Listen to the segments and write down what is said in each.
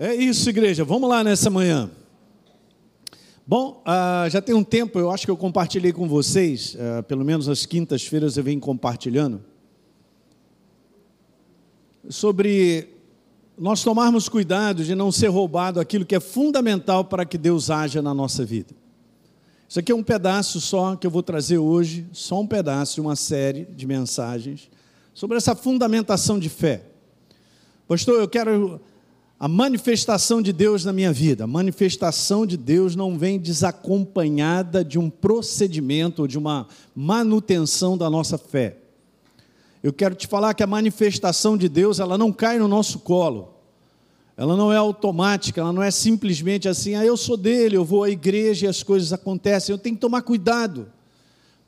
É isso, igreja. Vamos lá nessa manhã. Bom, uh, já tem um tempo, eu acho que eu compartilhei com vocês, uh, pelo menos às quintas-feiras eu venho compartilhando, sobre nós tomarmos cuidado de não ser roubado aquilo que é fundamental para que Deus haja na nossa vida. Isso aqui é um pedaço só que eu vou trazer hoje, só um pedaço de uma série de mensagens sobre essa fundamentação de fé. Pastor, eu quero a manifestação de Deus na minha vida. A manifestação de Deus não vem desacompanhada de um procedimento de uma manutenção da nossa fé. Eu quero te falar que a manifestação de Deus, ela não cai no nosso colo. Ela não é automática, ela não é simplesmente assim, ah, eu sou dele, eu vou à igreja e as coisas acontecem. Eu tenho que tomar cuidado.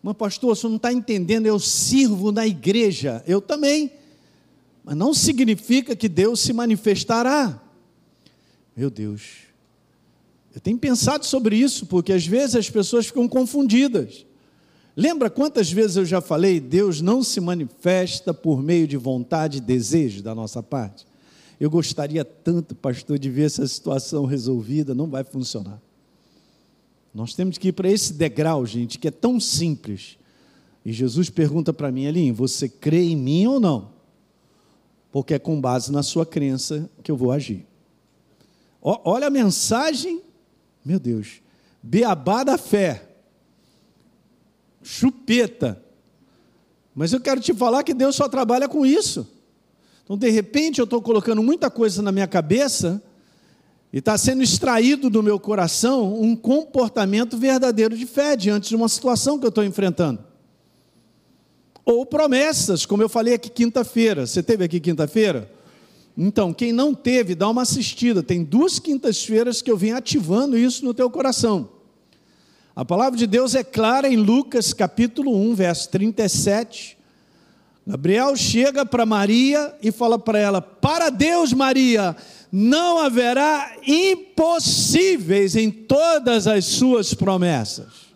Mas, pastor, você não está entendendo, eu sirvo na igreja. Eu também. Mas não significa que Deus se manifestará. Meu Deus. Eu tenho pensado sobre isso, porque às vezes as pessoas ficam confundidas. Lembra quantas vezes eu já falei, Deus não se manifesta por meio de vontade e desejo da nossa parte? Eu gostaria tanto, pastor, de ver essa situação resolvida, não vai funcionar. Nós temos que ir para esse degrau, gente, que é tão simples. E Jesus pergunta para mim, Elinho, você crê em mim ou não? porque é com base na sua crença que eu vou agir. Olha a mensagem, meu Deus, beabá da fé, chupeta. Mas eu quero te falar que Deus só trabalha com isso. Então, de repente, eu estou colocando muita coisa na minha cabeça e está sendo extraído do meu coração um comportamento verdadeiro de fé diante de uma situação que eu estou enfrentando ou promessas, como eu falei aqui quinta-feira. Você teve aqui quinta-feira? Então, quem não teve, dá uma assistida. Tem duas quintas-feiras que eu vim ativando isso no teu coração. A palavra de Deus é clara em Lucas capítulo 1, verso 37. Gabriel chega para Maria e fala para ela: Para Deus, Maria, não haverá impossíveis em todas as suas promessas.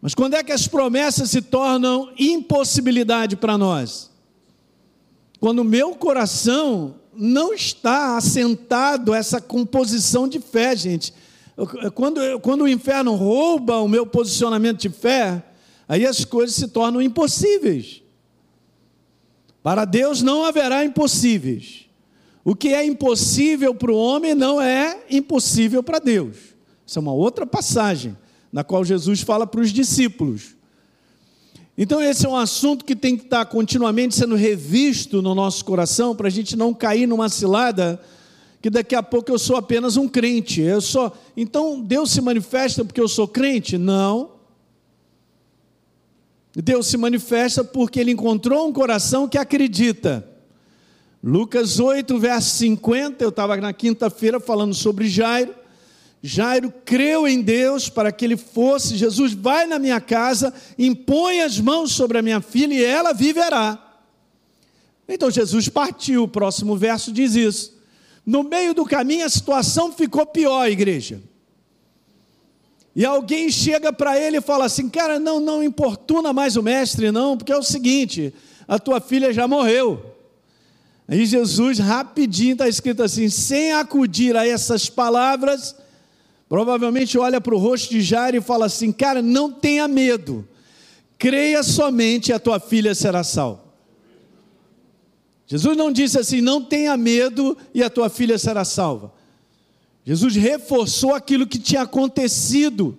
Mas quando é que as promessas se tornam impossibilidade para nós? Quando o meu coração não está assentado essa composição de fé, gente. Quando, quando o inferno rouba o meu posicionamento de fé, aí as coisas se tornam impossíveis. Para Deus não haverá impossíveis. O que é impossível para o homem não é impossível para Deus. Isso é uma outra passagem na qual Jesus fala para os discípulos. Então, esse é um assunto que tem que estar continuamente sendo revisto no nosso coração, para a gente não cair numa cilada que daqui a pouco eu sou apenas um crente. Eu só, então Deus se manifesta porque eu sou crente? Não. Deus se manifesta porque ele encontrou um coração que acredita. Lucas 8, verso 50, eu estava na quinta-feira falando sobre Jairo. Jairo creu em Deus para que ele fosse. Jesus vai na minha casa, impõe as mãos sobre a minha filha e ela viverá. Então Jesus partiu. O próximo verso diz isso. No meio do caminho a situação ficou pior, igreja. E alguém chega para ele e fala assim: Cara, não, não importuna mais o mestre, não, porque é o seguinte: a tua filha já morreu. Aí Jesus, rapidinho, está escrito assim: sem acudir a essas palavras, Provavelmente olha para o rosto de Jairo e fala assim: Cara, não tenha medo, creia somente e a tua filha será salva. Jesus não disse assim: Não tenha medo e a tua filha será salva. Jesus reforçou aquilo que tinha acontecido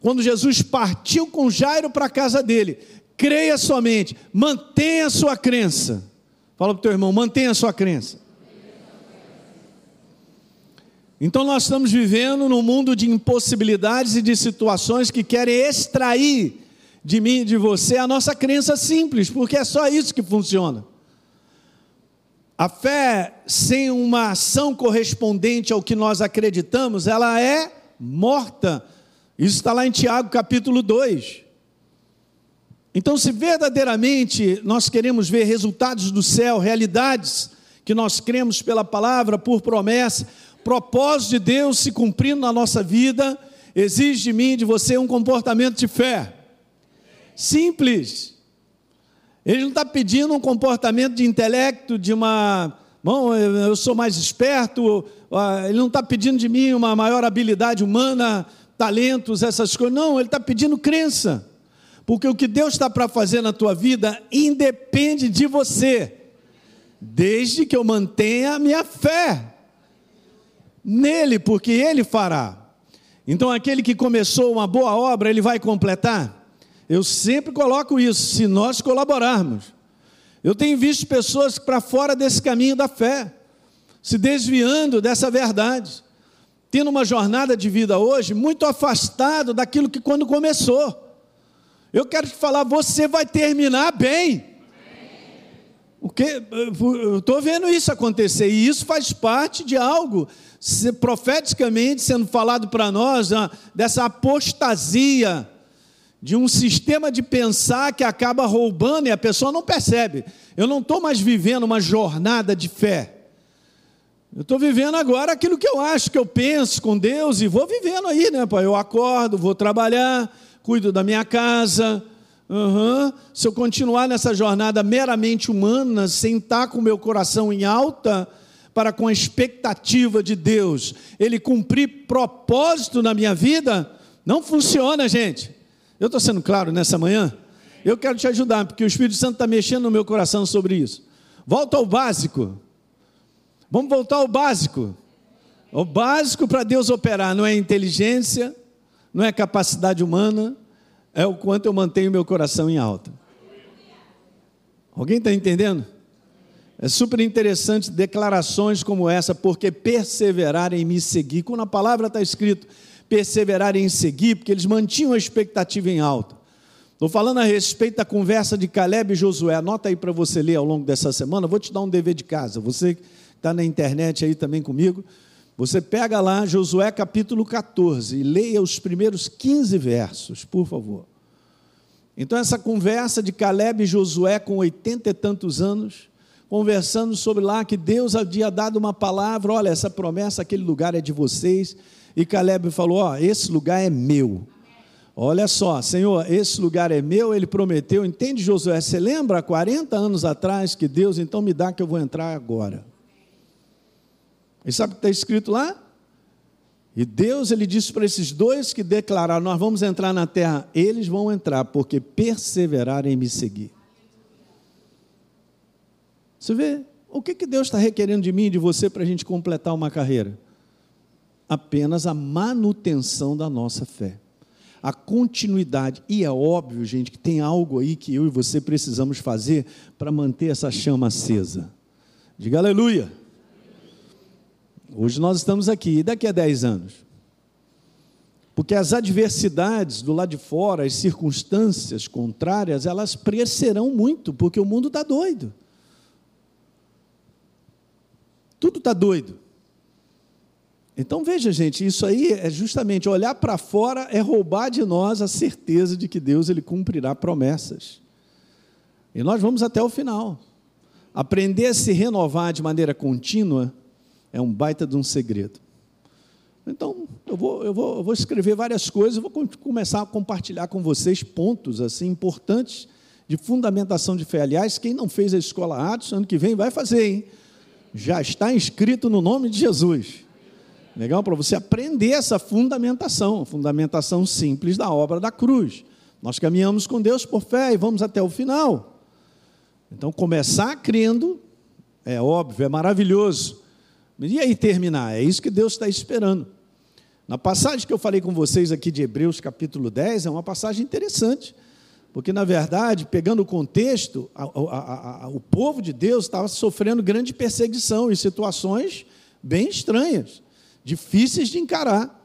quando Jesus partiu com Jairo para a casa dele. Creia somente, mantenha a sua crença. Fala para o teu irmão: mantenha a sua crença. Então nós estamos vivendo num mundo de impossibilidades e de situações que querem extrair de mim e de você a nossa crença simples, porque é só isso que funciona. A fé sem uma ação correspondente ao que nós acreditamos, ela é morta. Isso está lá em Tiago capítulo 2. Então, se verdadeiramente nós queremos ver resultados do céu, realidades que nós cremos pela palavra, por promessa, propósito de Deus se cumprindo na nossa vida, exige de mim de você um comportamento de fé. Simples. Ele não está pedindo um comportamento de intelecto, de uma bom, eu sou mais esperto, ele não está pedindo de mim uma maior habilidade humana, talentos, essas coisas. Não, ele está pedindo crença. Porque o que Deus está para fazer na tua vida independe de você, desde que eu mantenha a minha fé nele, porque ele fará. Então, aquele que começou uma boa obra, ele vai completar. Eu sempre coloco isso, se nós colaborarmos. Eu tenho visto pessoas para fora desse caminho da fé, se desviando dessa verdade, tendo uma jornada de vida hoje muito afastado daquilo que quando começou. Eu quero te falar, você vai terminar bem. O que eu estou vendo isso acontecer e isso faz parte de algo profeticamente sendo falado para nós dessa apostasia de um sistema de pensar que acaba roubando e a pessoa não percebe. Eu não estou mais vivendo uma jornada de fé. Eu estou vivendo agora aquilo que eu acho, que eu penso com Deus e vou vivendo aí, né, pai? Eu acordo, vou trabalhar, cuido da minha casa. Uhum. Se eu continuar nessa jornada meramente humana, sem estar com o meu coração em alta, para com a expectativa de Deus, Ele cumprir propósito na minha vida, não funciona, gente. Eu estou sendo claro nessa manhã? Eu quero te ajudar, porque o Espírito Santo está mexendo no meu coração sobre isso. Volta ao básico. Vamos voltar ao básico. O básico para Deus operar não é inteligência, não é capacidade humana, é o quanto eu mantenho meu coração em alta. Alguém está entendendo? É super interessante declarações como essa, porque perseverar em me seguir. Quando a palavra está escrito perseverar em seguir, porque eles mantinham a expectativa em alta. Estou falando a respeito da conversa de Caleb e Josué. Anota aí para você ler ao longo dessa semana. Vou te dar um dever de casa. Você que está na internet aí também comigo. Você pega lá Josué capítulo 14 e leia os primeiros 15 versos, por favor. Então, essa conversa de Caleb e Josué com oitenta e tantos anos, conversando sobre lá que Deus havia dado uma palavra: olha, essa promessa, aquele lugar é de vocês. E Caleb falou: ó, esse lugar é meu. Olha só, Senhor, esse lugar é meu, ele prometeu. Entende, Josué? Você lembra 40 anos atrás que Deus então me dá que eu vou entrar agora? E sabe o que está escrito lá? E Deus, ele disse para esses dois que declararam: Nós vamos entrar na terra. Eles vão entrar, porque perseverarem em me seguir. Você vê? O que, que Deus está requerendo de mim e de você para a gente completar uma carreira? Apenas a manutenção da nossa fé. A continuidade. E é óbvio, gente, que tem algo aí que eu e você precisamos fazer para manter essa chama acesa. Diga aleluia. Hoje nós estamos aqui, e daqui a 10 anos? Porque as adversidades do lado de fora, as circunstâncias contrárias, elas crescerão muito, porque o mundo está doido. Tudo está doido. Então veja, gente, isso aí é justamente olhar para fora é roubar de nós a certeza de que Deus ele cumprirá promessas. E nós vamos até o final. Aprender a se renovar de maneira contínua é um baita de um segredo. Então, eu vou, eu vou, eu vou escrever várias coisas, vou começar a compartilhar com vocês pontos assim importantes de fundamentação de fé. Aliás, quem não fez a escola Atos, ano que vem vai fazer, hein? Já está inscrito no nome de Jesus. Legal? Para você aprender essa fundamentação, fundamentação simples da obra da cruz. Nós caminhamos com Deus por fé e vamos até o final. Então, começar crendo é óbvio, é maravilhoso. E aí terminar? É isso que Deus está esperando. Na passagem que eu falei com vocês aqui de Hebreus capítulo 10, é uma passagem interessante, porque na verdade, pegando o contexto, a, a, a, o povo de Deus estava sofrendo grande perseguição em situações bem estranhas, difíceis de encarar.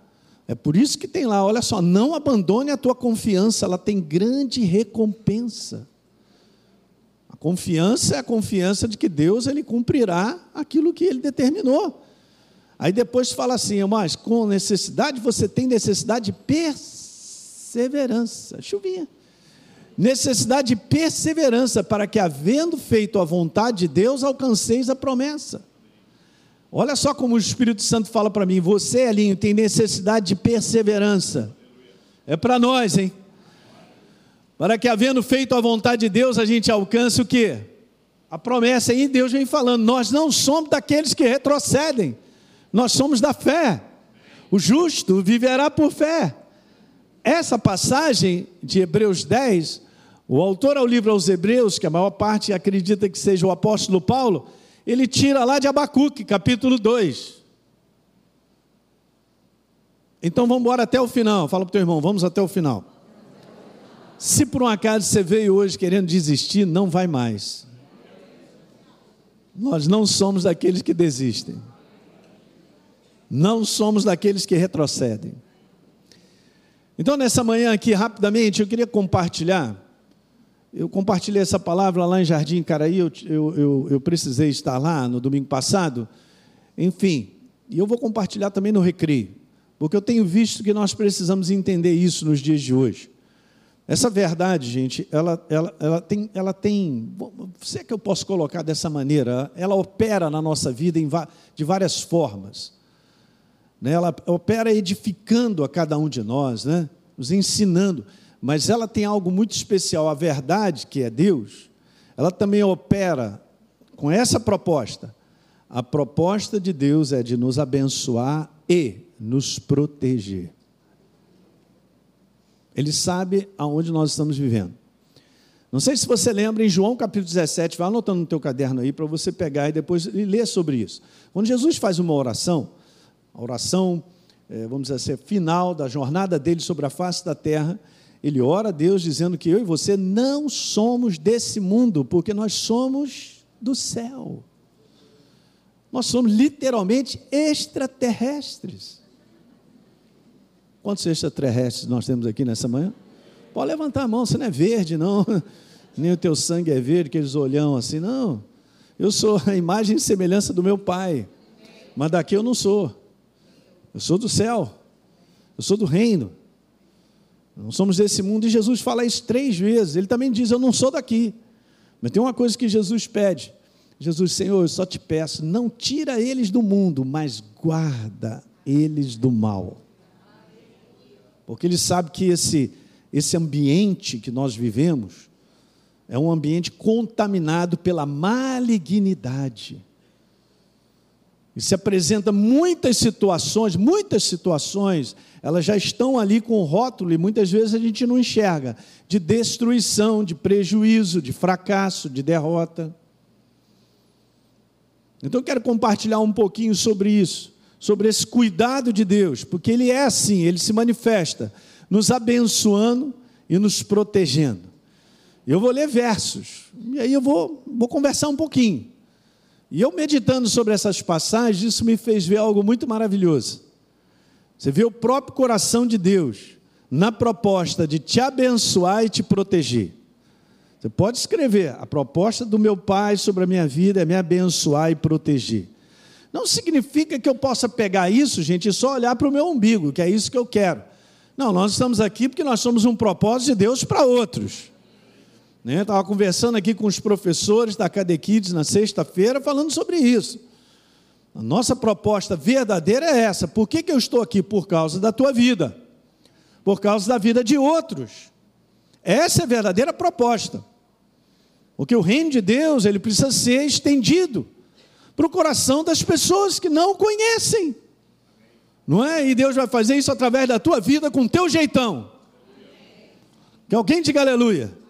É por isso que tem lá, olha só, não abandone a tua confiança, ela tem grande recompensa. Confiança é a confiança de que Deus ele cumprirá aquilo que ele determinou. Aí depois fala assim, mas com necessidade, você tem necessidade de perseverança. Chuvinha. Necessidade de perseverança para que, havendo feito a vontade de Deus, alcanceis a promessa. Olha só como o Espírito Santo fala para mim: você, Elinho, tem necessidade de perseverança. É para nós, hein? para que, havendo feito a vontade de Deus, a gente alcance o quê? A promessa aí, Deus vem falando: nós não somos daqueles que retrocedem, nós somos da fé. O justo viverá por fé. Essa passagem de Hebreus 10, o autor ao livro aos Hebreus, que a maior parte acredita que seja o apóstolo Paulo, ele tira lá de Abacuque, capítulo 2. Então vamos embora até o final. Fala para o teu irmão, vamos até o final. Se por um acaso você veio hoje querendo desistir, não vai mais. Nós não somos daqueles que desistem. Não somos daqueles que retrocedem. Então, nessa manhã aqui, rapidamente, eu queria compartilhar. Eu compartilhei essa palavra lá em Jardim Caraí, eu, eu, eu, eu precisei estar lá no domingo passado. Enfim, e eu vou compartilhar também no recreio, porque eu tenho visto que nós precisamos entender isso nos dias de hoje. Essa verdade, gente, ela, ela, ela, tem, ela tem. Se é que eu posso colocar dessa maneira, ela opera na nossa vida de várias formas. Né? Ela opera edificando a cada um de nós, né? nos ensinando. Mas ela tem algo muito especial. A verdade, que é Deus, ela também opera com essa proposta. A proposta de Deus é de nos abençoar e nos proteger. Ele sabe aonde nós estamos vivendo. Não sei se você lembra, em João capítulo 17, vai anotando no teu caderno aí para você pegar e depois ler sobre isso. Quando Jesus faz uma oração, a oração, é, vamos dizer assim, final da jornada dele sobre a face da terra, ele ora a Deus dizendo que eu e você não somos desse mundo, porque nós somos do céu. Nós somos literalmente extraterrestres. Quantos extraterrestres nós temos aqui nessa manhã? Pode levantar a mão, você não é verde, não. Nem o teu sangue é verde, aqueles olhão assim, não. Eu sou a imagem e semelhança do meu pai. Mas daqui eu não sou. Eu sou do céu. Eu sou do reino. Não somos desse mundo. E Jesus fala isso três vezes. Ele também diz: Eu não sou daqui. Mas tem uma coisa que Jesus pede. Jesus, Senhor, eu só te peço, não tira eles do mundo, mas guarda eles do mal porque ele sabe que esse, esse ambiente que nós vivemos é um ambiente contaminado pela malignidade. E se apresenta muitas situações, muitas situações, elas já estão ali com o rótulo e muitas vezes a gente não enxerga, de destruição, de prejuízo, de fracasso, de derrota. Então eu quero compartilhar um pouquinho sobre isso sobre esse cuidado de Deus, porque Ele é assim, Ele se manifesta, nos abençoando e nos protegendo. Eu vou ler versos, e aí eu vou, vou conversar um pouquinho. E eu meditando sobre essas passagens, isso me fez ver algo muito maravilhoso. Você vê o próprio coração de Deus na proposta de te abençoar e te proteger. Você pode escrever: a proposta do meu Pai sobre a minha vida é me abençoar e proteger. Não significa que eu possa pegar isso, gente, e só olhar para o meu umbigo, que é isso que eu quero. Não, nós estamos aqui porque nós somos um propósito de Deus para outros. Né? Estava conversando aqui com os professores da Cadequides na sexta-feira, falando sobre isso. A nossa proposta verdadeira é essa. Por que, que eu estou aqui? Por causa da tua vida, por causa da vida de outros. Essa é a verdadeira proposta. Porque o reino de Deus ele precisa ser estendido para o coração das pessoas que não conhecem. Não é? E Deus vai fazer isso através da tua vida com o teu jeitão. Que alguém diga aleluia.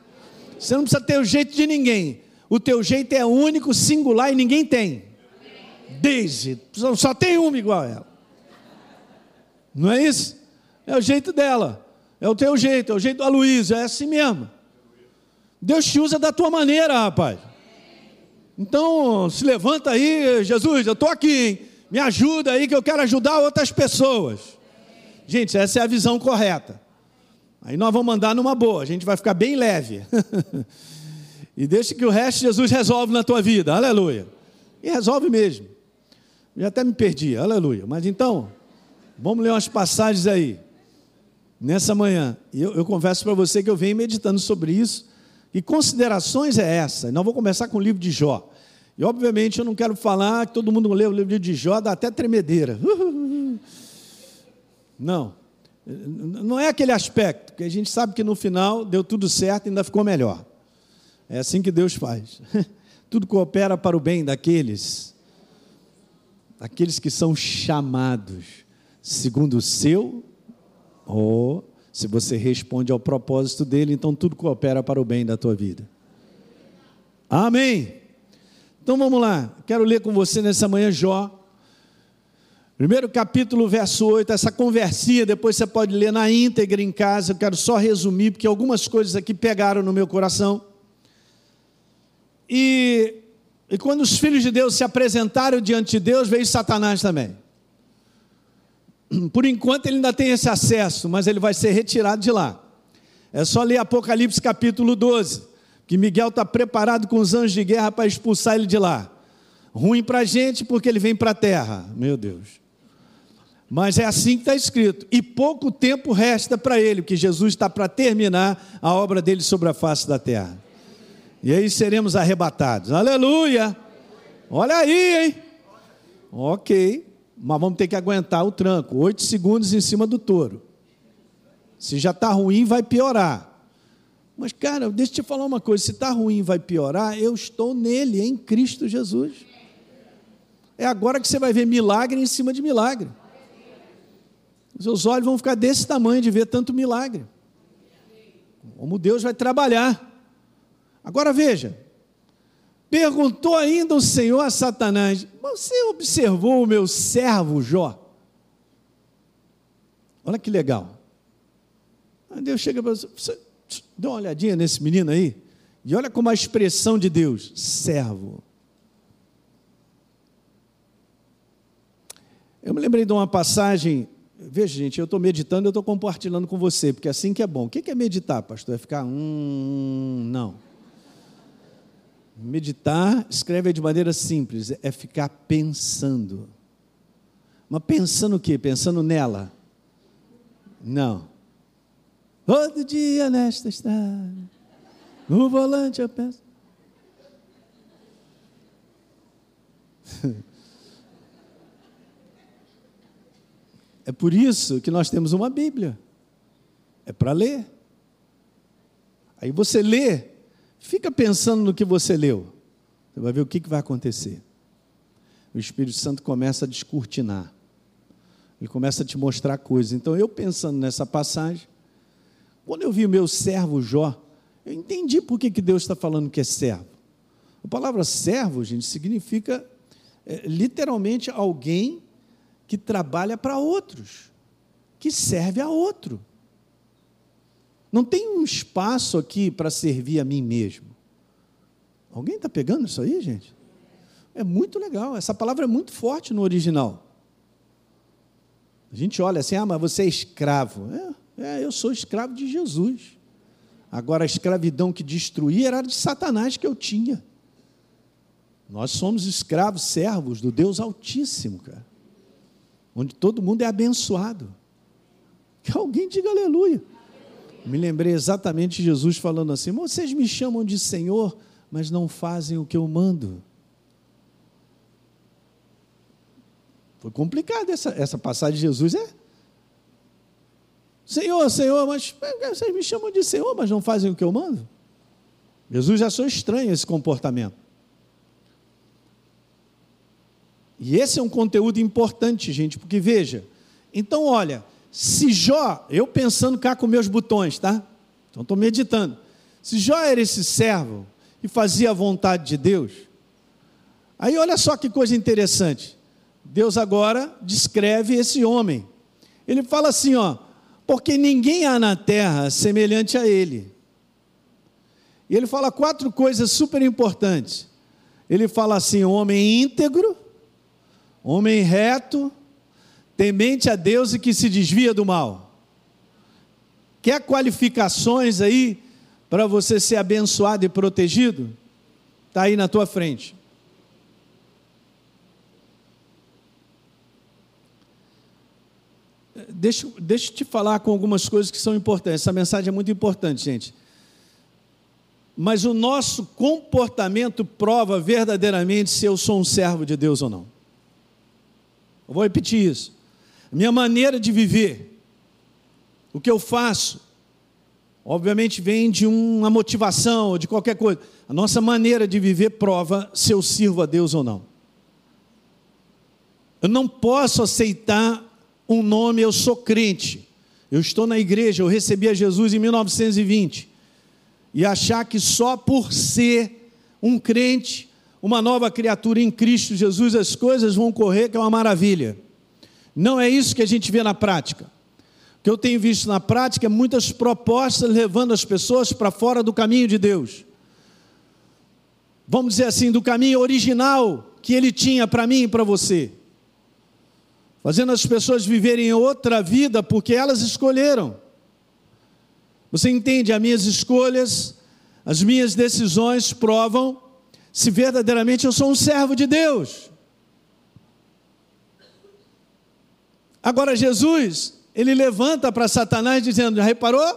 Você não precisa ter o jeito de ninguém. O teu jeito é único, singular e ninguém tem. Desde, só tem uma igual a ela. Não é isso? É o jeito dela. É o teu jeito, é o jeito do Aloysio, é assim mesmo. Deus te usa da tua maneira, rapaz. Então, se levanta aí, Jesus, eu estou aqui, hein? me ajuda aí que eu quero ajudar outras pessoas. Gente, essa é a visão correta. Aí nós vamos andar numa boa, a gente vai ficar bem leve. e deixa que o resto Jesus resolve na tua vida, aleluia. E resolve mesmo. Já até me perdi, aleluia. Mas então, vamos ler umas passagens aí, nessa manhã. E eu, eu confesso para você que eu venho meditando sobre isso que considerações é essa? Nós vamos começar com o livro de Jó. E obviamente eu não quero falar que todo mundo lê o livro de Jó, dá até tremedeira. Não. Não é aquele aspecto, que a gente sabe que no final deu tudo certo e ainda ficou melhor. É assim que Deus faz. tudo coopera para o bem daqueles, aqueles que são chamados segundo o seu, ou oh, se você responde ao propósito dele, então tudo coopera para o bem da tua vida. Amém. Então vamos lá, quero ler com você nessa manhã Jó. Primeiro capítulo, verso 8, essa conversinha, depois você pode ler na íntegra em casa, eu quero só resumir, porque algumas coisas aqui pegaram no meu coração. E, e quando os filhos de Deus se apresentaram diante de Deus, veio Satanás também. Por enquanto ele ainda tem esse acesso, mas ele vai ser retirado de lá. É só ler Apocalipse capítulo 12, que Miguel está preparado com os anjos de guerra para expulsar ele de lá. Ruim para a gente porque ele vem para a terra, meu Deus. Mas é assim que está escrito. E pouco tempo resta para ele, porque Jesus está para terminar a obra dele sobre a face da terra. E aí seremos arrebatados. Aleluia! Olha aí, hein? Ok. Mas vamos ter que aguentar o tranco. Oito segundos em cima do touro. Se já está ruim, vai piorar. Mas, cara, deixa eu te falar uma coisa: se está ruim vai piorar, eu estou nele, em Cristo Jesus. É agora que você vai ver milagre em cima de milagre. Seus olhos vão ficar desse tamanho de ver tanto milagre. Como Deus vai trabalhar. Agora veja, perguntou ainda o Senhor a Satanás: Você observou o meu servo Jó? Olha que legal. Aí Deus chega para você, você dá uma olhadinha nesse menino aí, e olha como a expressão de Deus: servo. Eu me lembrei de uma passagem Veja, gente, eu estou meditando, eu estou compartilhando com você, porque é assim que é bom. O que é meditar, pastor? É ficar, hum, não. Meditar, escreve de maneira simples, é ficar pensando. Mas pensando o quê? Pensando nela? Não. Todo dia nesta estrada, no volante eu penso. É por isso que nós temos uma Bíblia. É para ler. Aí você lê, fica pensando no que você leu. Você vai ver o que, que vai acontecer. O Espírito Santo começa a descortinar. Ele começa a te mostrar coisas. Então, eu pensando nessa passagem, quando eu vi o meu servo Jó, eu entendi por que, que Deus está falando que é servo. A palavra servo, gente, significa é, literalmente alguém que trabalha para outros, que serve a outro. Não tem um espaço aqui para servir a mim mesmo. Alguém está pegando isso aí, gente? É muito legal. Essa palavra é muito forte no original. A gente olha assim, ah, mas você é escravo. É, é eu sou escravo de Jesus. Agora, a escravidão que destruía era de Satanás que eu tinha. Nós somos escravos, servos do Deus Altíssimo, cara onde todo mundo é abençoado. Que alguém diga aleluia. Me lembrei exatamente de Jesus falando assim: vocês me chamam de Senhor, mas não fazem o que eu mando. Foi complicado essa, essa passagem de Jesus, é? Senhor, Senhor, mas vocês me chamam de Senhor, mas não fazem o que eu mando? Jesus achou estranho esse comportamento. E esse é um conteúdo importante, gente, porque veja, então olha, se Jó, eu pensando cá com meus botões, tá? Então estou meditando. Se Jó era esse servo e fazia a vontade de Deus, aí olha só que coisa interessante. Deus agora descreve esse homem. Ele fala assim, ó, porque ninguém há na terra semelhante a ele. E ele fala quatro coisas super importantes. Ele fala assim: homem íntegro, homem reto, temente a Deus e que se desvia do mal. Quer qualificações aí para você ser abençoado e protegido? Está aí na tua frente. Deixa, deixa eu te falar com algumas coisas que são importantes. Essa mensagem é muito importante, gente. Mas o nosso comportamento prova verdadeiramente se eu sou um servo de Deus ou não. Eu vou repetir isso. Minha maneira de viver, o que eu faço, obviamente vem de uma motivação, de qualquer coisa. A nossa maneira de viver prova se eu sirvo a Deus ou não. Eu não posso aceitar um nome, eu sou crente. Eu estou na igreja, eu recebi a Jesus em 1920. E achar que só por ser um crente, uma nova criatura em Cristo Jesus, as coisas vão correr, que é uma maravilha. Não é isso que a gente vê na prática. O que eu tenho visto na prática é muitas propostas levando as pessoas para fora do caminho de Deus. Vamos dizer assim, do caminho original que Ele tinha para mim e para você fazendo as pessoas viverem outra vida porque elas escolheram. Você entende? As minhas escolhas, as minhas decisões provam se verdadeiramente eu sou um servo de Deus. Agora, Jesus, ele levanta para Satanás dizendo: Já reparou?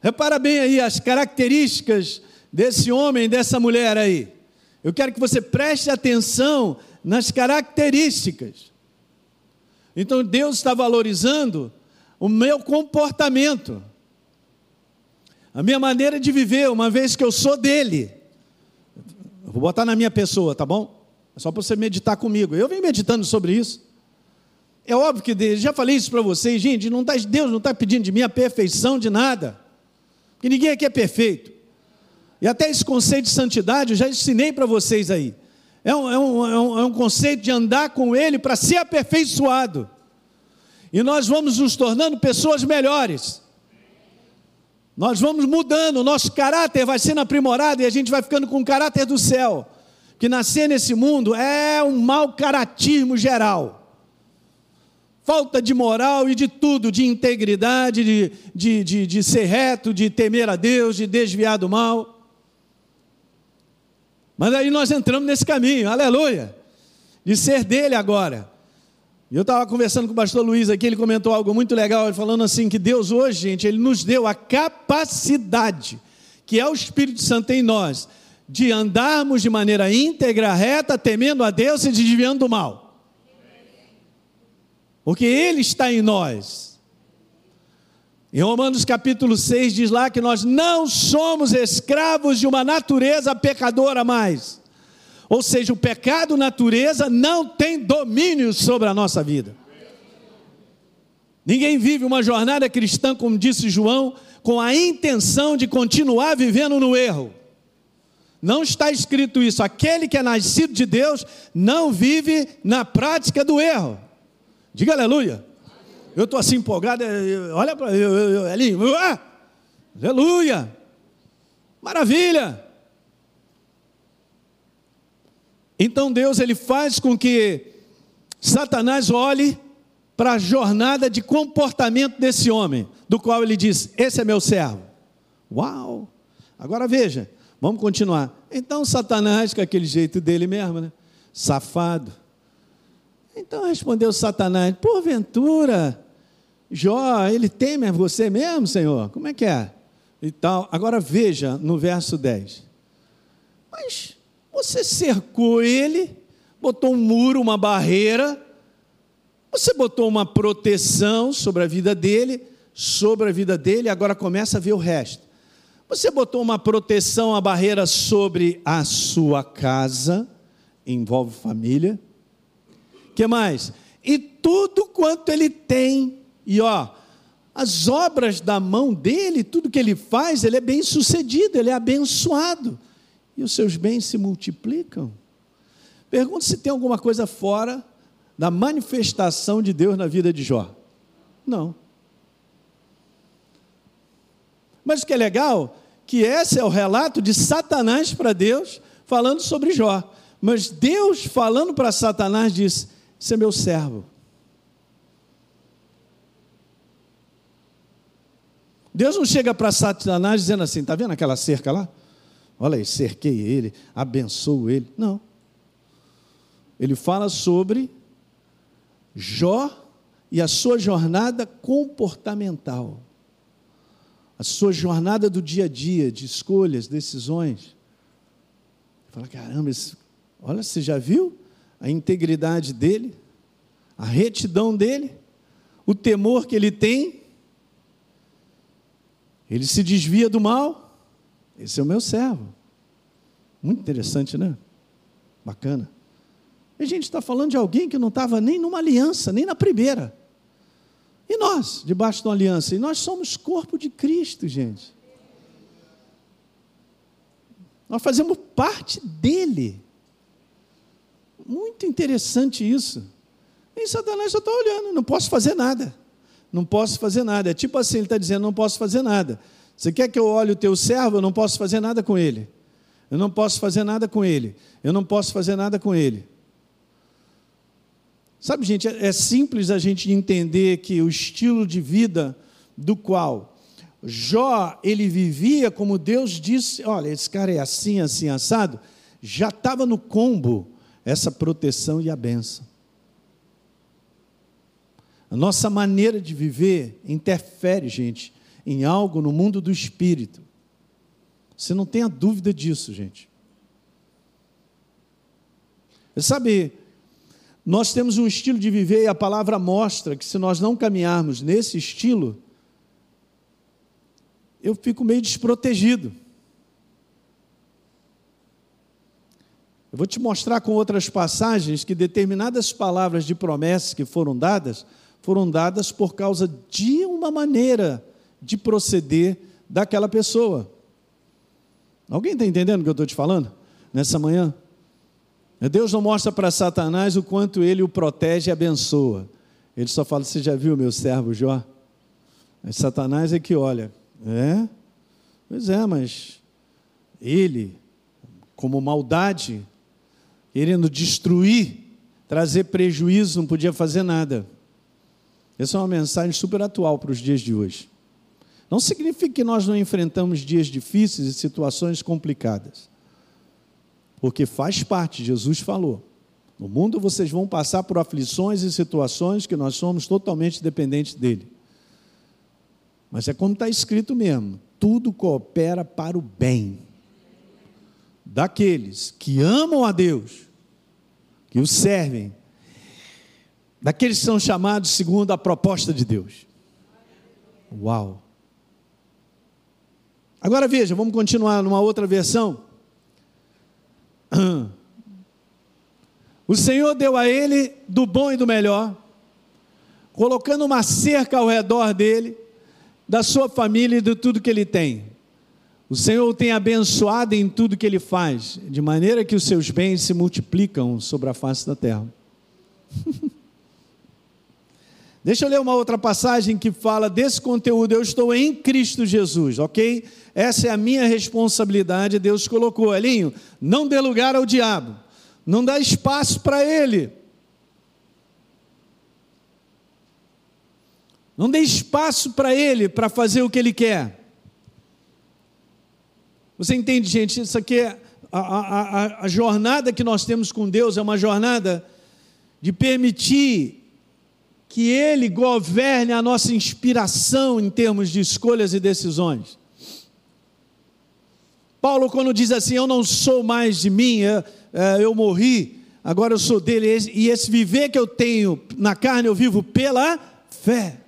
Repara bem aí as características desse homem, dessa mulher aí. Eu quero que você preste atenção nas características. Então Deus está valorizando o meu comportamento, a minha maneira de viver, uma vez que eu sou dele. Eu vou botar na minha pessoa, tá bom? É só para você meditar comigo. Eu venho meditando sobre isso. É óbvio que Deus, já falei isso para vocês, gente, não tá, Deus não está pedindo de mim a perfeição de nada, porque ninguém aqui é perfeito. E até esse conceito de santidade eu já ensinei para vocês aí. É é, um, é, um, é um conceito de andar com Ele para ser aperfeiçoado. E nós vamos nos tornando pessoas melhores. Nós vamos mudando, nosso caráter vai sendo aprimorado e a gente vai ficando com o caráter do céu. Que nascer nesse mundo é um mau caratismo geral falta de moral e de tudo, de integridade, de, de, de, de, ser reto, de temer a Deus, de desviar do mal. Mas aí nós entramos nesse caminho, aleluia, de ser dele agora. E eu estava conversando com o pastor Luiz aqui, ele comentou algo muito legal, ele falando assim que Deus hoje, gente, ele nos deu a capacidade, que é o Espírito Santo em nós, de andarmos de maneira íntegra, reta, temendo a Deus e desviando do mal. Porque ele está em nós. Em Romanos capítulo 6 diz lá que nós não somos escravos de uma natureza pecadora mais. Ou seja, o pecado natureza não tem domínio sobre a nossa vida. Ninguém vive uma jornada cristã, como disse João, com a intenção de continuar vivendo no erro. Não está escrito isso. Aquele que é nascido de Deus não vive na prática do erro. Diga aleluia. Eu estou assim empolgado, é, olha para aleluia, maravilha. Então Deus ele faz com que Satanás olhe para a jornada de comportamento desse homem, do qual ele diz: Esse é meu servo. Uau! Agora veja, vamos continuar. Então Satanás, com aquele jeito dele mesmo, né? Safado, então respondeu Satanás: Porventura, Jó, ele teme você mesmo, Senhor? Como é que é? E tal. Agora veja no verso 10. Mas você cercou ele, botou um muro, uma barreira, você botou uma proteção sobre a vida dele, sobre a vida dele, agora começa a ver o resto. Você botou uma proteção, uma barreira sobre a sua casa, envolve família que mais? E tudo quanto ele tem. E ó, as obras da mão dele, tudo que ele faz, ele é bem sucedido, ele é abençoado. E os seus bens se multiplicam. Pergunto se tem alguma coisa fora da manifestação de Deus na vida de Jó. Não. Mas o que é legal, que esse é o relato de Satanás para Deus, falando sobre Jó. Mas Deus falando para Satanás diz: esse é meu servo. Deus não chega para Satanás dizendo assim: está vendo aquela cerca lá? Olha aí, cerquei ele, abençoo ele. Não. Ele fala sobre Jó e a sua jornada comportamental. A sua jornada do dia a dia, de escolhas, decisões. Fala, caramba, esse, olha, você já viu? a integridade dele, a retidão dele, o temor que ele tem. Ele se desvia do mal, esse é o meu servo. Muito interessante, né? Bacana. A gente está falando de alguém que não estava nem numa aliança, nem na primeira. E nós, debaixo de uma aliança? E nós somos corpo de Cristo, gente. Nós fazemos parte dele. Muito interessante isso. E Satanás só está olhando, não posso fazer nada. Não posso fazer nada. É tipo assim, ele está dizendo, não posso fazer nada. Você quer que eu olhe o teu servo? Eu não posso fazer nada com ele. Eu não posso fazer nada com ele. Eu não posso fazer nada com ele. Sabe, gente, é, é simples a gente entender que o estilo de vida do qual Jó ele vivia, como Deus disse, olha, esse cara é assim, assim, assado, já estava no combo essa proteção e a benção. A nossa maneira de viver interfere, gente, em algo no mundo do espírito. Você não tenha dúvida disso, gente. Sabe, nós temos um estilo de viver e a palavra mostra que se nós não caminharmos nesse estilo, eu fico meio desprotegido. Eu vou te mostrar com outras passagens que determinadas palavras de promessas que foram dadas, foram dadas por causa de uma maneira de proceder daquela pessoa. Alguém está entendendo o que eu estou te falando nessa manhã? Deus não mostra para Satanás o quanto ele o protege e abençoa. Ele só fala: Você já viu meu servo Jó? Mas Satanás é que olha, é? Pois é, mas ele, como maldade, querendo destruir, trazer prejuízo, não podia fazer nada. Essa é uma mensagem super atual para os dias de hoje. Não significa que nós não enfrentamos dias difíceis e situações complicadas porque faz parte, Jesus falou. No mundo vocês vão passar por aflições e situações que nós somos totalmente dependentes dele. Mas é como está escrito mesmo: tudo coopera para o bem daqueles que amam a Deus, que o servem, daqueles que são chamados segundo a proposta de Deus. Uau! Agora veja, vamos continuar numa outra versão. O Senhor deu a ele do bom e do melhor, colocando uma cerca ao redor dele, da sua família e de tudo que ele tem. O Senhor o tem abençoado em tudo que ele faz, de maneira que os seus bens se multiplicam sobre a face da terra. Deixa eu ler uma outra passagem que fala desse conteúdo. Eu estou em Cristo Jesus, ok? Essa é a minha responsabilidade. Deus colocou, Elinho, não dê lugar ao diabo, não dá espaço para ele. Não dê espaço para ele para fazer o que ele quer. Você entende, gente? Isso aqui é a, a, a jornada que nós temos com Deus é uma jornada de permitir que Ele governe a nossa inspiração em termos de escolhas e decisões. Paulo, quando diz assim: Eu não sou mais de mim, eu, é, eu morri, agora eu sou dele, e esse viver que eu tenho na carne eu vivo pela fé,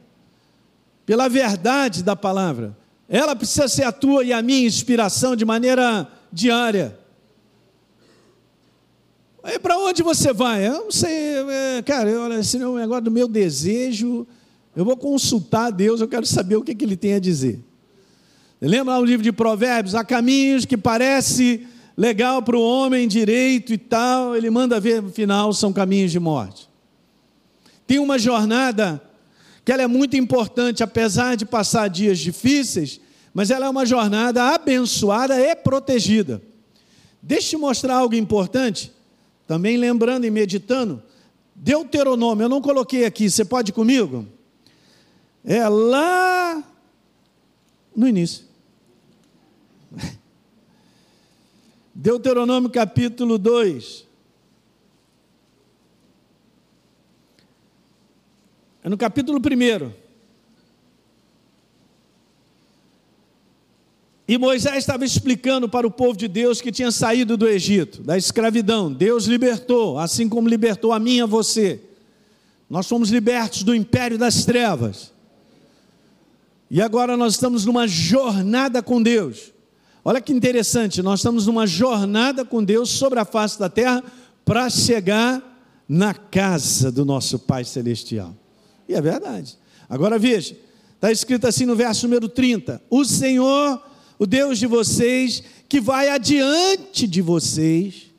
pela verdade da palavra. Ela precisa ser a tua e a minha inspiração de maneira diária. Aí para onde você vai? Eu não sei, é, cara, olha, esse é um negócio do meu desejo. Eu vou consultar a Deus, eu quero saber o que, que ele tem a dizer. Lembra lá o livro de Provérbios? Há caminhos que parece legal para o homem direito e tal, ele manda ver no final são caminhos de morte. Tem uma jornada que ela é muito importante, apesar de passar dias difíceis, mas ela é uma jornada abençoada e protegida. Deixa eu te mostrar algo importante. Também lembrando e meditando, Deuteronômio, eu não coloquei aqui, você pode ir comigo? É lá no início. Deuteronômio capítulo 2. É no capítulo 1. E Moisés estava explicando para o povo de Deus que tinha saído do Egito, da escravidão. Deus libertou, assim como libertou a mim e a você. Nós fomos libertos do império das trevas. E agora nós estamos numa jornada com Deus. Olha que interessante, nós estamos numa jornada com Deus sobre a face da terra para chegar na casa do nosso Pai Celestial. E é verdade. Agora veja, está escrito assim no verso número 30: O Senhor, o Deus de vocês, que vai adiante de vocês,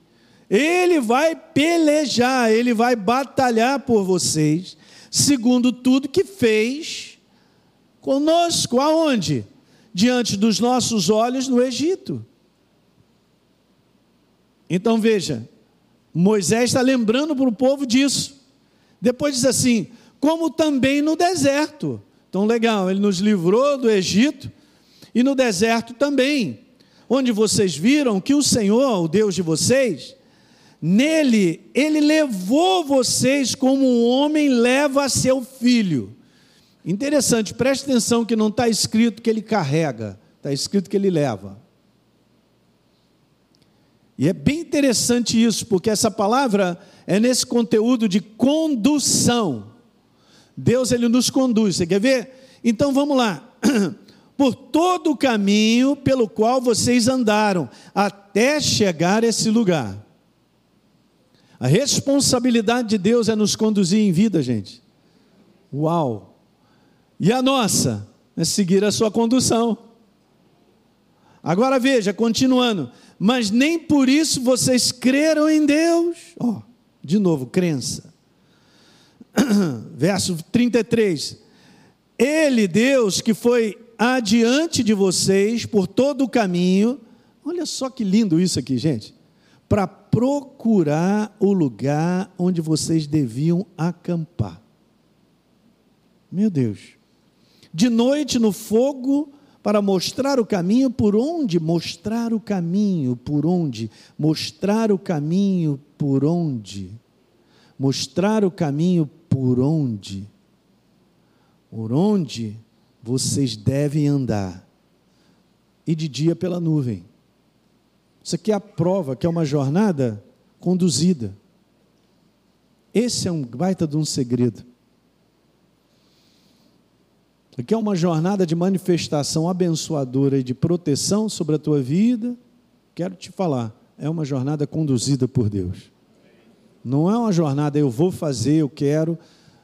Ele vai pelejar, Ele vai batalhar por vocês, segundo tudo que fez conosco, aonde? Diante dos nossos olhos no Egito. Então veja, Moisés está lembrando para o povo disso. Depois diz assim: como também no deserto. Então, legal, ele nos livrou do Egito e no deserto também, onde vocês viram que o Senhor, o Deus de vocês, nele, ele levou vocês como um homem leva seu filho. Interessante, preste atenção que não está escrito que ele carrega, está escrito que ele leva. E é bem interessante isso, porque essa palavra é nesse conteúdo de condução. Deus ele nos conduz. Você quer ver? Então vamos lá. Por todo o caminho pelo qual vocês andaram até chegar a esse lugar. A responsabilidade de Deus é nos conduzir em vida, gente. Uau! E a nossa é seguir a sua condução. Agora veja, continuando mas nem por isso vocês creram em Deus. Ó, oh, de novo, crença. Verso 33. Ele, Deus, que foi adiante de vocês por todo o caminho, olha só que lindo isso aqui, gente, para procurar o lugar onde vocês deviam acampar. Meu Deus. De noite no fogo para mostrar o caminho por onde? Mostrar o caminho por onde? Mostrar o caminho por onde? Mostrar o caminho por onde? Por onde vocês devem andar. E de dia pela nuvem. Isso aqui é a prova que é uma jornada conduzida. Esse é um baita de um segredo. Aqui é uma jornada de manifestação abençoadora e de proteção sobre a tua vida. Quero te falar, é uma jornada conduzida por Deus. Não é uma jornada eu vou fazer, eu quero,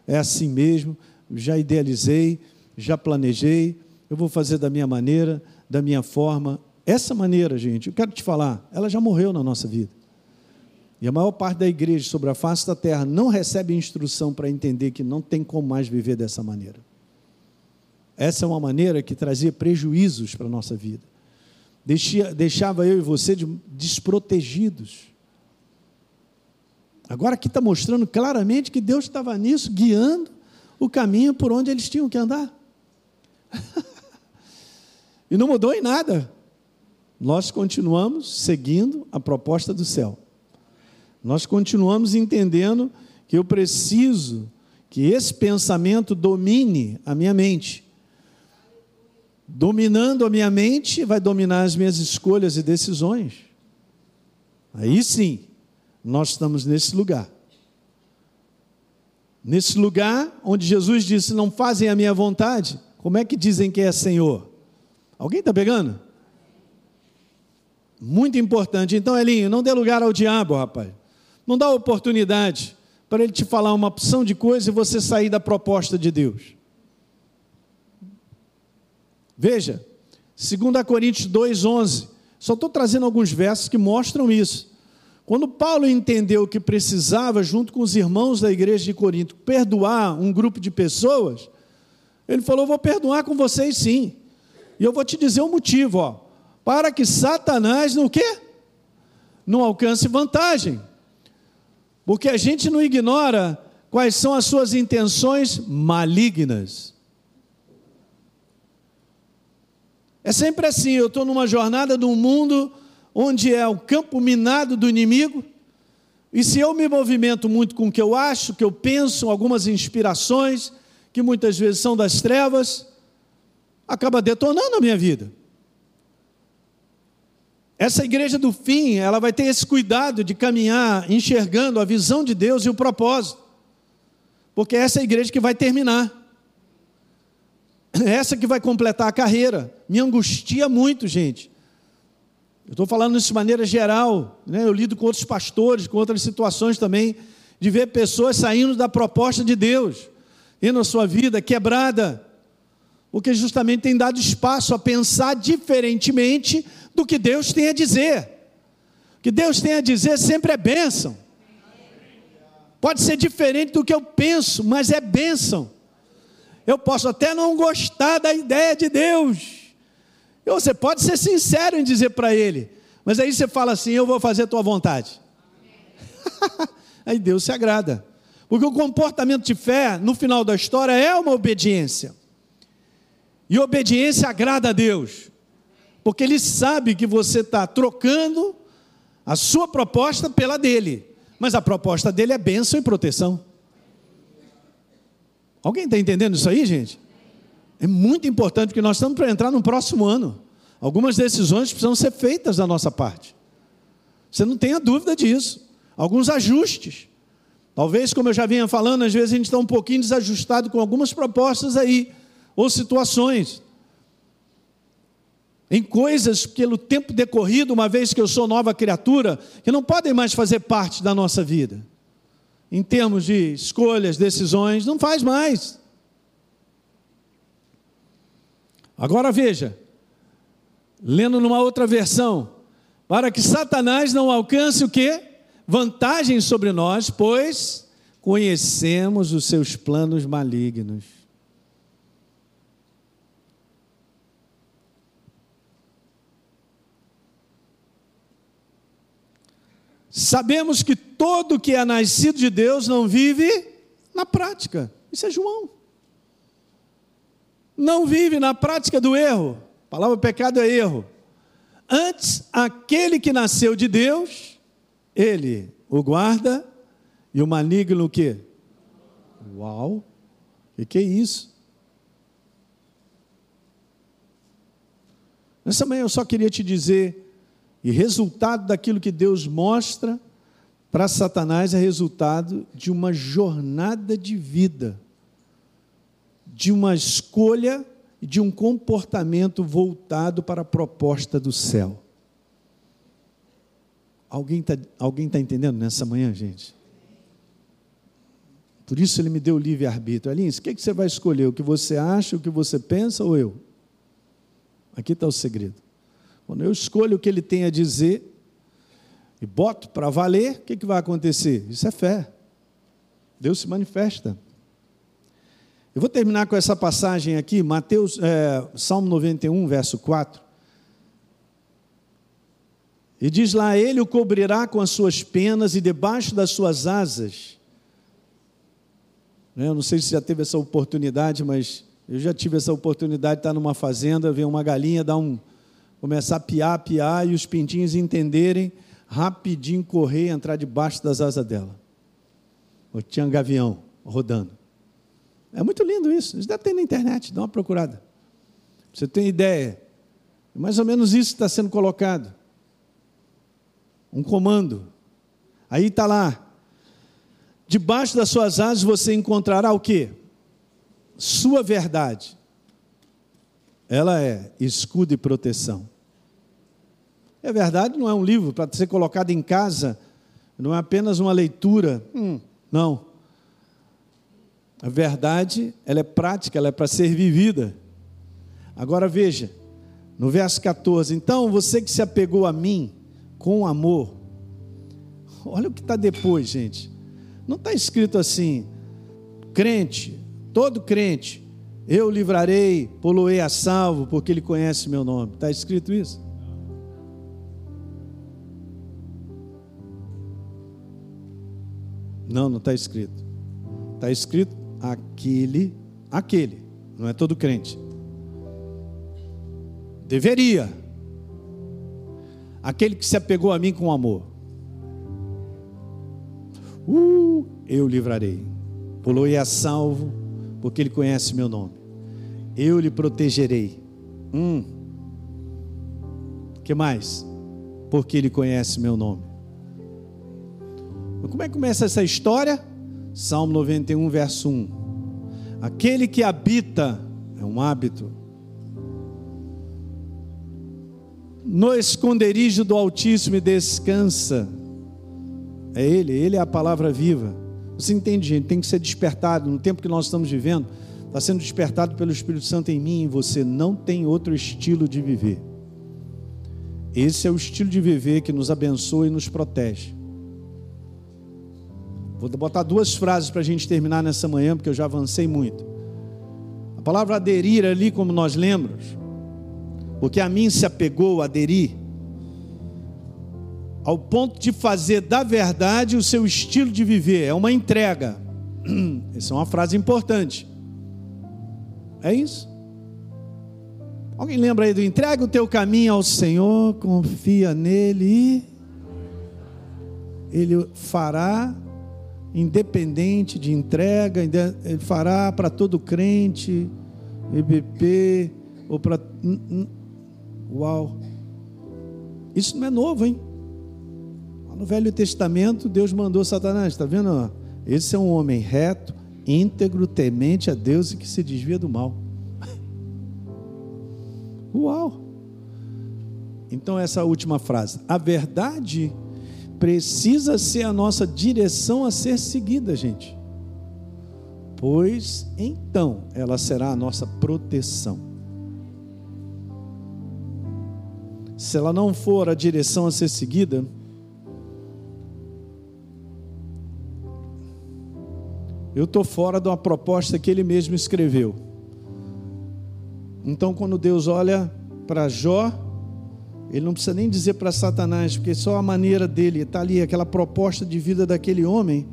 é assim mesmo, já idealizei, já planejei, eu vou fazer da minha maneira, da minha forma. Essa maneira, gente, eu quero te falar, ela já morreu na nossa vida. E a maior parte da igreja sobre a face da terra não recebe instrução para entender que não tem como mais viver dessa maneira. Essa é uma maneira que trazia prejuízos para a nossa vida. deixava eu e você desprotegidos. Agora aqui está mostrando claramente que Deus estava nisso, guiando o caminho por onde eles tinham que andar. e não mudou em nada. Nós continuamos seguindo a proposta do céu. Nós continuamos entendendo que eu preciso que esse pensamento domine a minha mente dominando a minha mente, vai dominar as minhas escolhas e decisões. Aí sim, nós estamos nesse lugar. Nesse lugar onde Jesus disse: Não fazem a minha vontade, como é que dizem que é Senhor? Alguém está pegando? Muito importante. Então, Elinho, não dê lugar ao diabo, rapaz. Não dá oportunidade para ele te falar uma opção de coisa e você sair da proposta de Deus. Veja, 2 Coríntios 2,11. Só estou trazendo alguns versos que mostram isso. Quando Paulo entendeu que precisava, junto com os irmãos da igreja de Corinto, perdoar um grupo de pessoas, ele falou: Vou perdoar com vocês sim. E eu vou te dizer o motivo, ó, para que Satanás não quê? Não alcance vantagem. Porque a gente não ignora quais são as suas intenções malignas. É sempre assim, eu estou numa jornada de um mundo onde é o campo minado do inimigo, e se eu me movimento muito com o que eu acho, o que eu penso, algumas inspirações, que muitas vezes são das trevas, acaba detonando a minha vida. Essa igreja do fim, ela vai ter esse cuidado de caminhar enxergando a visão de Deus e o propósito. Porque essa é a igreja que vai terminar. é essa que vai completar a carreira. Me angustia muito, gente. Eu estou falando isso de maneira geral, né? eu lido com outros pastores, com outras situações também, de ver pessoas saindo da proposta de Deus, e na sua vida quebrada, porque justamente tem dado espaço a pensar diferentemente do que Deus tem a dizer. O que Deus tem a dizer sempre é bênção. Pode ser diferente do que eu penso, mas é bênção. Eu posso até não gostar da ideia de Deus. E você pode ser sincero em dizer para Ele, mas aí você fala assim: Eu vou fazer a tua vontade. aí Deus se agrada. Porque o comportamento de fé, no final da história, é uma obediência. E obediência agrada a Deus, porque Ele sabe que você está trocando a sua proposta pela dele, mas a proposta dele é bênção e proteção. Alguém está entendendo isso aí, gente? É muito importante, porque nós estamos para entrar no próximo ano. Algumas decisões precisam ser feitas da nossa parte. Você não tenha dúvida disso. Alguns ajustes. Talvez, como eu já vinha falando, às vezes a gente está um pouquinho desajustado com algumas propostas aí ou situações. Em coisas pelo tempo decorrido, uma vez que eu sou nova criatura, que não podem mais fazer parte da nossa vida. Em termos de escolhas, decisões, não faz mais. Agora veja, lendo numa outra versão, para que Satanás não alcance o quê? Vantagem sobre nós, pois conhecemos os seus planos malignos. Sabemos que todo que é nascido de Deus não vive na prática. Isso é João. Não vive na prática do erro. A palavra pecado é erro. Antes, aquele que nasceu de Deus, ele o guarda e o maligno o quê? Uau! O que é isso? Nessa manhã eu só queria te dizer e resultado daquilo que Deus mostra para Satanás é resultado de uma jornada de vida, de uma escolha e de um comportamento voltado para a proposta do céu. Alguém está alguém tá entendendo nessa manhã, gente? Por isso ele me deu o livre-arbítrio. Alins, o que, que você vai escolher? O que você acha, o que você pensa ou eu? Aqui está o segredo. Quando eu escolho o que ele tem a dizer e boto para valer, o que, que vai acontecer? Isso é fé. Deus se manifesta. Eu vou terminar com essa passagem aqui, Mateus, é, Salmo 91, verso 4. E diz lá: Ele o cobrirá com as suas penas e debaixo das suas asas. Né, eu não sei se já teve essa oportunidade, mas eu já tive essa oportunidade de estar numa fazenda, ver uma galinha dar um, começar a piar, piar e os pintinhos entenderem, rapidinho correr e entrar debaixo das asas dela. Ou tinha um gavião rodando. É muito lindo isso. Isso deve ter na internet, dá uma procurada. Você tem ideia? Mais ou menos isso está sendo colocado. Um comando. Aí está lá. Debaixo das suas asas você encontrará o quê? Sua verdade ela é escudo e proteção. É verdade, não é um livro para ser colocado em casa, não é apenas uma leitura. Hum, não. A verdade, ela é prática, ela é para ser vivida. Agora veja, no verso 14: Então você que se apegou a mim com amor, olha o que está depois, gente. Não está escrito assim, crente, todo crente, eu livrarei, poloei a salvo, porque ele conhece meu nome. Está escrito isso? Não, não está escrito. Está escrito aquele, aquele, não é todo crente. Deveria. Aquele que se apegou a mim com amor. Uh, eu livrarei. Poloei a salvo, porque ele conhece meu nome eu lhe protegerei. Hum. que mais? Porque ele conhece meu nome. Como é que começa essa história? Salmo 91, verso 1. Aquele que habita, é um hábito. No esconderijo do Altíssimo descansa. É Ele, Ele é a palavra viva. Você entende, gente? Tem que ser despertado. No tempo que nós estamos vivendo, está sendo despertado pelo Espírito Santo em mim e você. Não tem outro estilo de viver. Esse é o estilo de viver que nos abençoa e nos protege. Vou botar duas frases para a gente terminar nessa manhã, porque eu já avancei muito. A palavra aderir ali, como nós lembramos, porque a mim se apegou, aderir, ao ponto de fazer da verdade o seu estilo de viver, é uma entrega. Essa é uma frase importante. É isso. Alguém lembra aí do entrega o teu caminho ao Senhor, confia nele e ele fará independente de entrega, ele fará para todo crente, EBP ou para Uau. Isso não é novo, hein? No Velho Testamento, Deus mandou Satanás, está vendo? Esse é um homem reto, íntegro, temente a Deus e que se desvia do mal. Uau! Então, essa última frase. A verdade precisa ser a nossa direção a ser seguida, gente. Pois então ela será a nossa proteção. Se ela não for a direção a ser seguida, eu estou fora de uma proposta que ele mesmo escreveu. Então, quando Deus olha para Jó, ele não precisa nem dizer para Satanás, porque só a maneira dele, está ali, aquela proposta de vida daquele homem,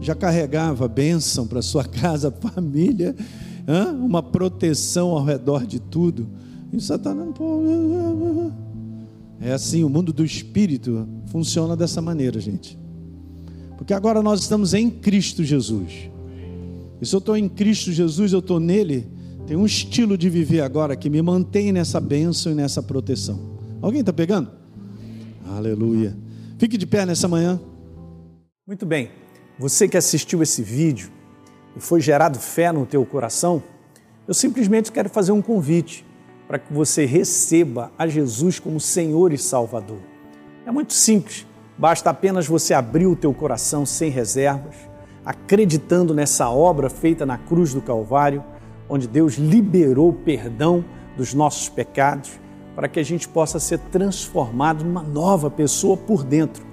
já carregava bênção para sua casa, família, uma proteção ao redor de tudo. E Satanás, pô, é assim, o mundo do espírito funciona dessa maneira, gente. Porque agora nós estamos em Cristo Jesus. E se eu estou em Cristo Jesus, eu estou nele, tem um estilo de viver agora que me mantém nessa bênção e nessa proteção. Alguém está pegando? Aleluia. Fique de pé nessa manhã. Muito bem. Você que assistiu esse vídeo e foi gerado fé no teu coração, eu simplesmente quero fazer um convite para que você receba a Jesus como Senhor e Salvador. É muito simples. Basta apenas você abrir o teu coração sem reservas, acreditando nessa obra feita na cruz do Calvário onde Deus liberou o perdão dos nossos pecados, para que a gente possa ser transformado numa nova pessoa por dentro.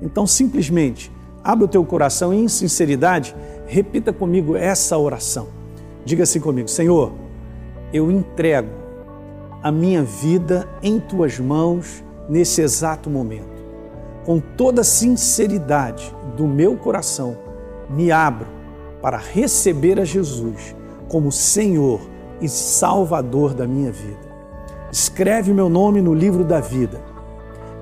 Então, simplesmente, abre o teu coração e, em sinceridade, repita comigo essa oração. Diga assim comigo: Senhor, eu entrego a minha vida em tuas mãos nesse exato momento. Com toda a sinceridade do meu coração, me abro para receber a Jesus como Senhor e Salvador da minha vida. Escreve meu nome no livro da vida.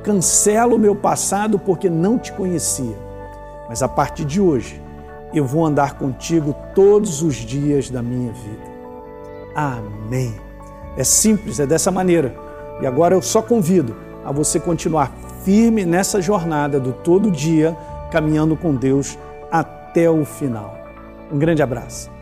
Cancela o meu passado porque não te conhecia, mas a partir de hoje eu vou andar contigo todos os dias da minha vida. Amém. É simples, é dessa maneira. E agora eu só convido a você continuar firme nessa jornada do todo dia, caminhando com Deus até o final. Um grande abraço.